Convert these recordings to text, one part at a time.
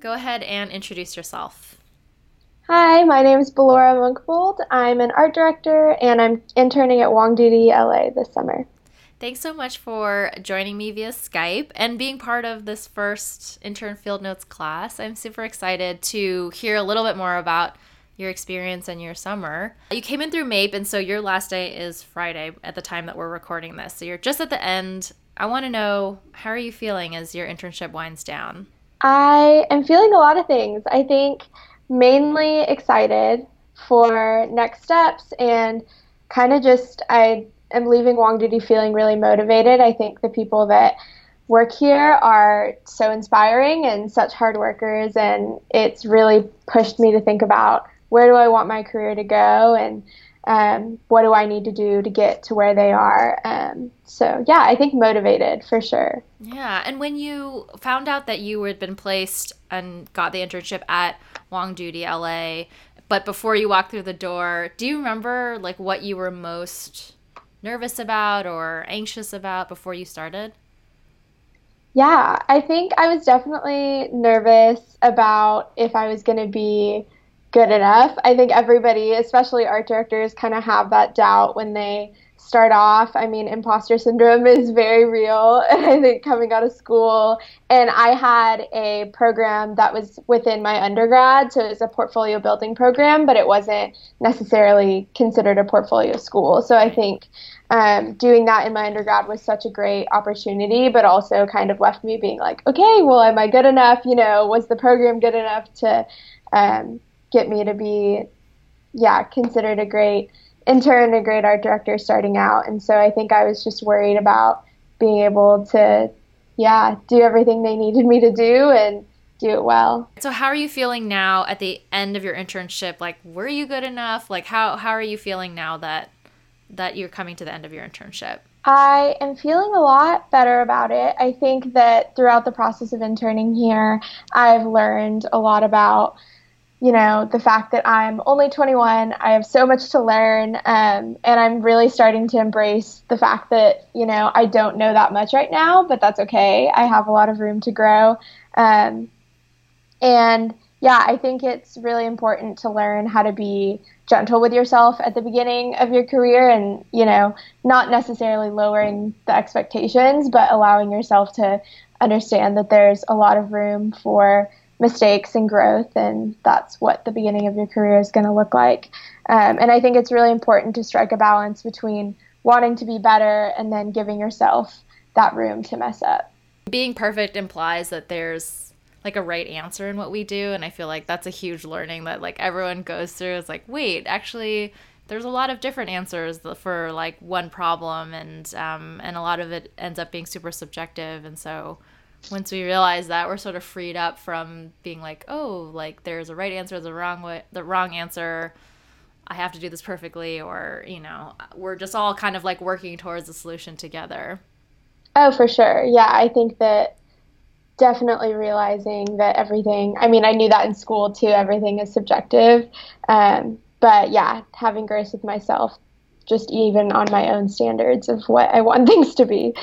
Go ahead and introduce yourself. Hi, my name is Bolora Munkhbold. I'm an art director and I'm interning at Wong Doody LA this summer. Thanks so much for joining me via Skype and being part of this first intern field notes class. I'm super excited to hear a little bit more about your experience and your summer. You came in through MAIP, and so your last day is Friday at the time that we're recording this. So you're just at the end. I want to know how are you feeling as your internship winds down? I am feeling a lot of things. I think mainly excited for next steps and kind of just I am leaving Wong Doody feeling really motivated. I think the people that work here are so inspiring and such hard workers, and it's really pushed me to think about where do I want my career to go and um, what do I need to do to get to where they are. Um, so, yeah, I think motivated for sure. Yeah. And when you found out that you had been placed and got the internship at Wong Doody LA, but before you walked through the door, do you remember like what you were most nervous about or anxious about before you started? Yeah, I think I was definitely nervous about if I was going to be good enough. I think everybody, especially art directors, kind of have that doubt when they start off. I mean, imposter syndrome is very real, I think, coming out of school. And I had a program that was within my undergrad, so it was a portfolio building program, but it wasn't necessarily considered a portfolio school. So I think um, doing that in my undergrad was such a great opportunity, but also kind of left me being like, okay, well, am I good enough? You know, was the program good enough to um, get me to be, yeah, considered a great intern, a great art director starting out. And so I think I was just worried about being able to, yeah, do everything they needed me to do and do it well. So how are you feeling now at the end of your internship? Like were you good enough? Like how how are you feeling now that that you're coming to the end of your internship? I am feeling a lot better about it. I think that throughout the process of interning here, I've learned a lot about you know, the fact that I'm only 21, I have so much to learn, um, and I'm really starting to embrace the fact that, you know, I don't know that much right now, but that's okay. I have a lot of room to grow. Um, and yeah, I think it's really important to learn how to be gentle with yourself at the beginning of your career and, you know, not necessarily lowering the expectations, but allowing yourself to understand that there's a lot of room for mistakes and growth, and that's what the beginning of your career is going to look like. Um, and I think it's really important to strike a balance between wanting to be better and then giving yourself that room to mess up. Being perfect implies that there's like a right answer in what we do, and I feel like that's a huge learning that like everyone goes through. Is like, wait, actually, there's a lot of different answers for like one problem, and um, and a lot of it ends up being super subjective, and so once we realize that we're sort of freed up from being like oh like there's a right answer the wrong way the wrong answer. I have to do this perfectly or you know we're just all kind of like working towards a solution together. Oh for sure. Yeah i think that definitely realizing that everything i mean i knew that in school too everything is subjective um, but yeah having grace with myself just even on my own standards of what i want things to be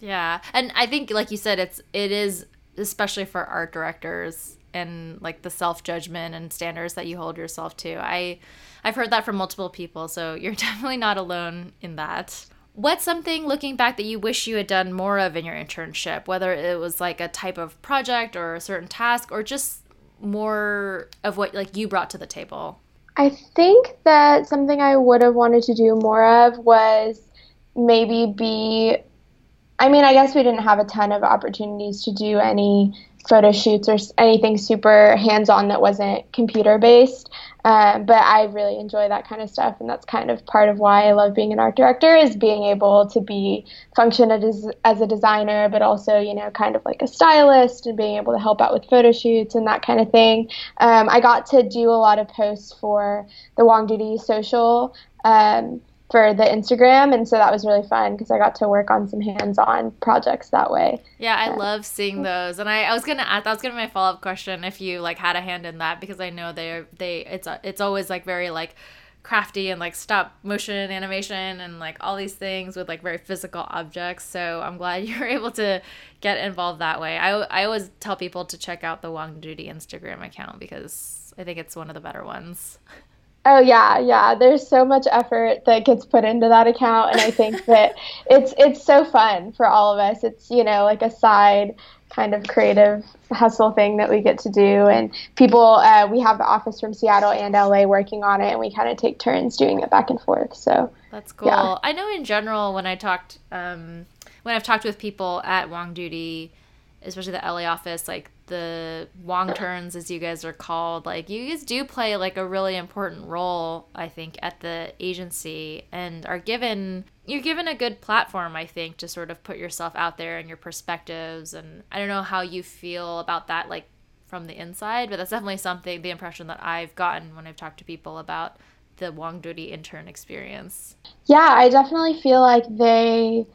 yeah. And I think like you said it's it is especially for art directors and like the self-judgment and standards that you hold yourself to. I I've heard that from multiple people, so you're definitely not alone in that. What's something looking back that you wish you had done more of in your internship, whether it was like a type of project or a certain task or just more of what like you brought to the table? I think that something I would have wanted to do more of was maybe be I mean, I guess we didn't have a ton of opportunities to do any photo shoots or anything super hands on that wasn't computer based. Um, but I really enjoy that kind of stuff, and that's kind of part of why I love being an art director is being able to be function as, as a designer, but also you know kind of like a stylist and being able to help out with photo shoots and that kind of thing. Um, I got to do a lot of posts for the Wong Doody social um, for the Instagram, and so that was really fun because I got to work on some hands-on projects that way. Yeah, I uh, love seeing those, and I, I was gonna ask, that was gonna be my follow-up question if you like had a hand in that because I know they're they it's it's always like very like crafty and like stop motion animation and like all these things with like very physical objects. So I'm glad you were able to get involved that way. I, I always tell people to check out the Wong Doody Instagram account because I think it's one of the better ones. Oh yeah, yeah. There's so much effort that gets put into that account, and I think that it's it's so fun for all of us. It's you know like a side kind of creative hustle thing that we get to do, and people. Uh, we have the office from Seattle and LA working on it, and we kind of take turns doing it back and forth. So that's cool. Yeah. I know in general when I talked um, when I've talked with people at Wong Doody, especially the LA office, like the Wongterns, as you guys are called, like you guys do play like a really important role, I think, at the agency and are given you're given a good platform, I think, to sort of put yourself out there and your perspectives. And I don't know how you feel about that, like from the inside, but that's definitely something the impression that I've gotten when I've talked to people about the Wong Doody intern experience. Yeah, I definitely feel like they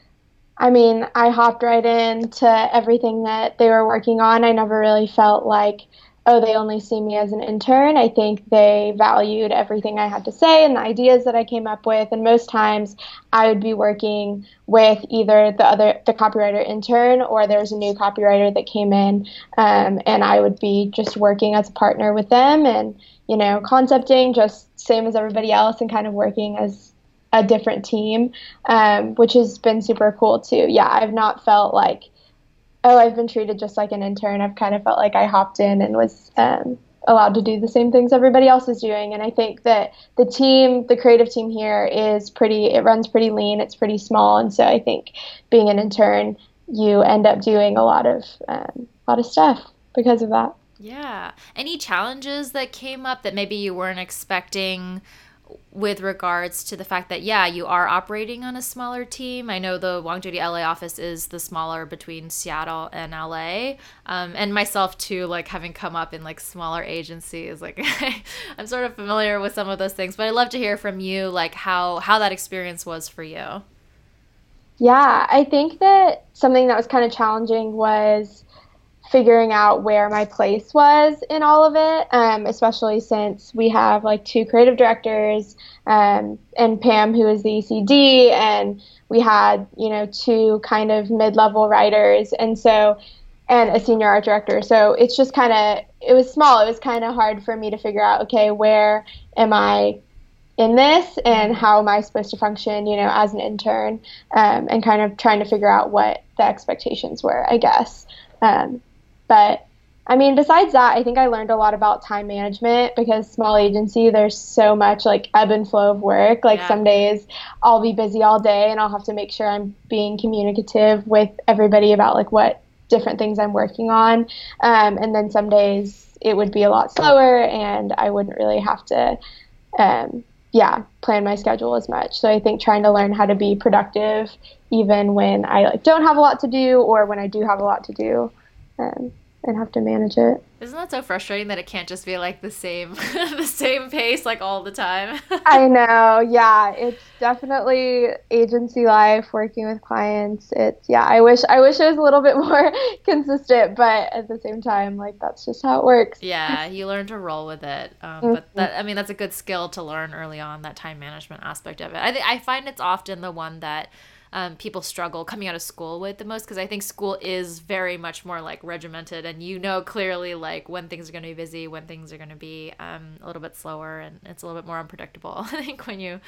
I mean, I hopped right into everything that they were working on. I never really felt like, oh, they only see me as an intern. I think they valued everything I had to say and the ideas that I came up with. And most times I would be working with either the other, the copywriter intern, or there's a new copywriter that came in. Um, and I would be just working as a partner with them and, you know, concepting just same as everybody else and kind of working as a different team, um, which has been super cool too. Yeah, I've not felt like, oh, I've been treated just like an intern. I've kind of felt like I hopped in and was um, allowed to do the same things everybody else is doing. And I think that the team, the creative team here, is pretty. It runs pretty lean. It's pretty small, and so I think being an intern, you end up doing a lot of um, a lot of stuff because of that. Yeah. Any challenges that came up that maybe you weren't expecting? With regards to the fact that yeah you are operating on a smaller team. I know the Doody la office is the smaller between seattle and la um, and myself too like having come up in like smaller agencies like i'm sort of familiar with some of those things. But i'd love to hear from you like how how that experience was for you. Yeah i think that something that was kind of challenging was figuring out where my place was in all of it, um, especially since we have like two creative directors um, and Pam, who is the ECD, and we had, you know, two kind of mid level writers. And so, and a senior art director. So it's just kind of, it was small. It was kind of hard for me to figure out, okay, where am I in this and how am I supposed to function, you know, as an intern, um, and kind of trying to figure out what the expectations were, I guess. Um, but I mean, besides that, I think I learned a lot about time management because small agency, there's so much like ebb and flow of work. Like yeah. some days I'll be busy all day and I'll have to make sure I'm being communicative with everybody about like what different things I'm working on. Um, and then some days it would be a lot slower and I wouldn't really have to, um, yeah, plan my schedule as much. So I think trying to learn how to be productive even when I like don't have a lot to do or when I do have a lot to do. Um, and have to manage it. Isn't that so frustrating that it can't just be like the same the same pace like all the time? I know. Yeah, it's definitely agency life working with clients. It's yeah, I wish I wish it was a little bit more consistent, but at the same time like that's just how it works. Yeah, you learn to roll with it. Um, mm-hmm. but that I mean that's a good skill to learn early on that time management aspect of it. I th- I find it's often the one that um, people struggle coming out of school with the most because I think school is very much more like regimented and you know clearly like when things are going to be busy, when things are going to be um, a little bit slower, and it's a little bit more unpredictable. I think when you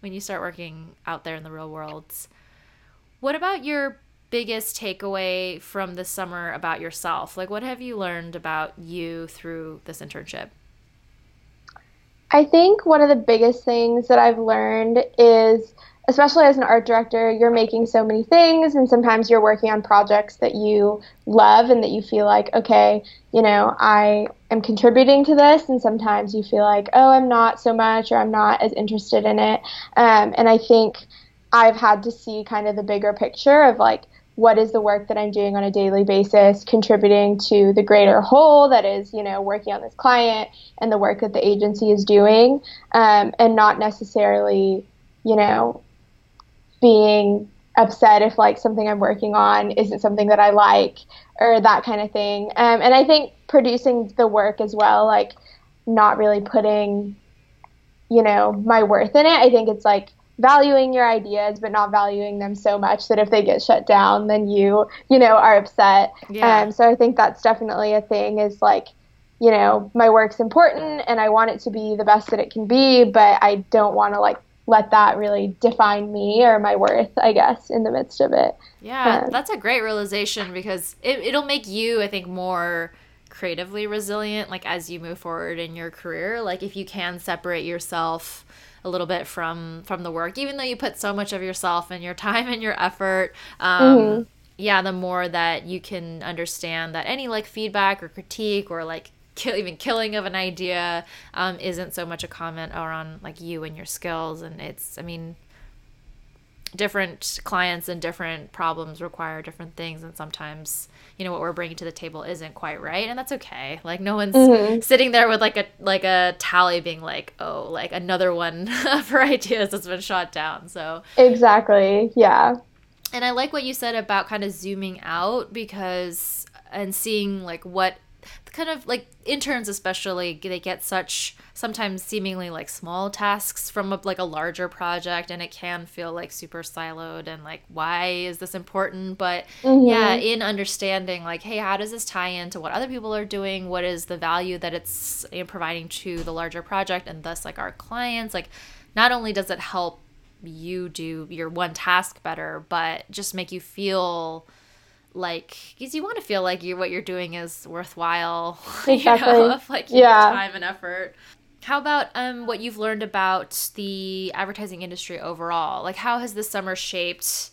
when you start working out there in the real world. What about your biggest takeaway from the summer about yourself? Like, what have you learned about you through this internship? I think one of the biggest things that I've learned is especially as an art director, you're making so many things, and sometimes you're working on projects that you love and that you feel like, okay, you know, I am contributing to this, and sometimes you feel like, oh, I'm not so much, or I'm not as interested in it. Um, and I think I've had to see kind of the bigger picture of like, what is the work that I'm doing on a daily basis, contributing to the greater whole that is, you know, working on this client and the work that the agency is doing, um, and not necessarily, you know, being upset if like something I'm working on isn't something that I like or that kind of thing. Um, and I think producing the work as well, like not really putting, you know, my worth in it. I think it's like valuing your ideas but not valuing them so much that if they get shut down then you you know are upset yeah. um, so i think that's definitely a thing is like you know my work's important and i want it to be the best that it can be but i don't want to like let that really define me or my worth i guess in the midst of it yeah um, that's a great realization because it, it'll make you i think more creatively resilient like as you move forward in your career like if you can separate yourself a little bit from from the work even though you put so much of yourself and your time and your effort um, mm-hmm. yeah the more that you can understand that any like feedback or critique or like kill, even killing of an idea um, isn't so much a comment around like you and your skills. And it's i mean different clients and different problems require different things. And sometimes you know what we're bringing to the table isn't quite right. And that's okay. Like no one's mm-hmm. sitting there with like a like a tally being like oh like another one of her ideas has been shot down. So exactly. Yeah. And i like what you said about kind of zooming out because and seeing like what kind of like interns especially they get such sometimes seemingly like small tasks from a, like a larger project and it can feel like super siloed and like why is this important? But mm-hmm. yeah in understanding like hey how does this tie into what other people are doing? What is the value that it's you know, providing to the larger project and thus like our clients? Like not only does it help you do your one task better but just make you feel like because you want to feel like you what you're doing is worthwhile exactly. you know, like yeah. time and effort how about um what you've learned about the advertising industry overall like how has this summer shaped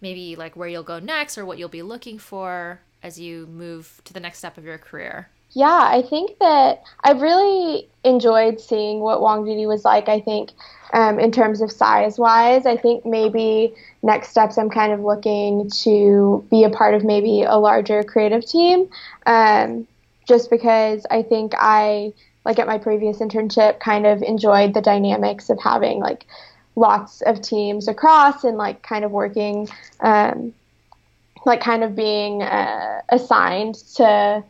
maybe like where you'll go next or what you'll be looking for as you move to the next step of your career yeah i think that i've really enjoyed seeing what wong Doody was like i think um, in terms of size wise. I think maybe next steps I'm kind of looking to be a part of maybe a larger creative team um, just because I think I, like at my previous internship, kind of enjoyed the dynamics of having like lots of teams across and like kind of working. Um, like kind of being uh, assigned to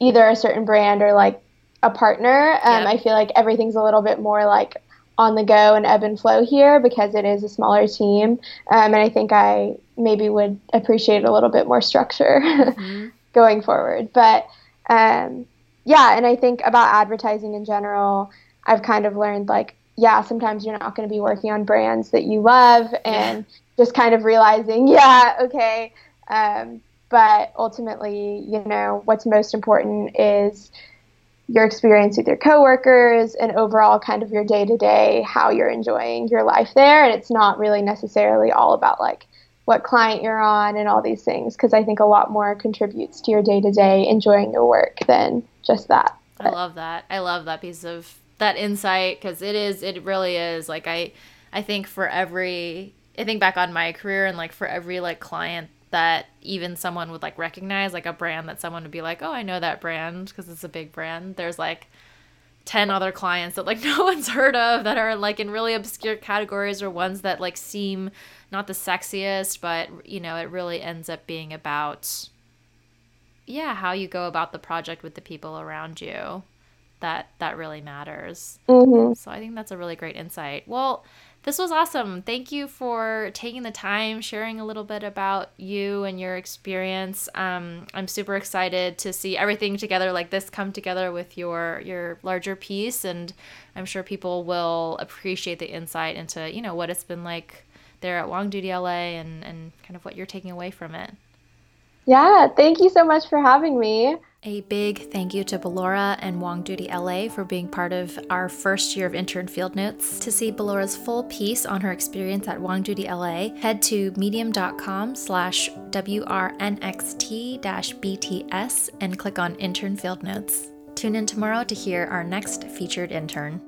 either a certain brand or like a partner. Um, yep. I feel like everything's a little bit more like on the go and ebb and flow here because it is a smaller team. Um, and I think I maybe would appreciate a little bit more structure mm-hmm. going forward. But um, yeah, and I think about advertising in general, I've kind of learned like, yeah, sometimes you're not going to be working on brands that you love and yeah. just kind of realizing, yeah, okay. Um, but ultimately, you know, what's most important is your experience with your coworkers and overall kind of your day to day, how you're enjoying your life there. And it's not really necessarily all about like what client you're on and all these things, because I think a lot more contributes to your day to day enjoying your work than just that. But. I love that. I love that piece of that insight because it is, it really is like I, I think for every, I think back on my career and like for every like client that even someone would like recognize like a brand that someone would be like oh i know that brand because it's a big brand. There's like 10 other clients that like no one's heard of that are like in really obscure categories or ones that like seem not the sexiest but you know it really ends up being about yeah how you go about the project with the people around you that that really matters. Mm-hmm. so i think that's a really great insight. Well this was awesome. Thank you for taking the time, sharing a little bit about you and your experience. Um, I'm super excited to see everything together like this come together with your your larger piece, and I'm sure people will appreciate the insight into you know what it's been like there at Wong Doody LA and and kind of what you're taking away from it. Yeah, thank you so much for having me. A big thank you to Bolora and Wong Doody LA for being part of our first year of intern field notes. To see Bolora's full piece on her experience at Wong Doody LA, head to medium.com slash WRNXT-BTS and click on intern field notes. Tune in tomorrow to hear our next featured intern.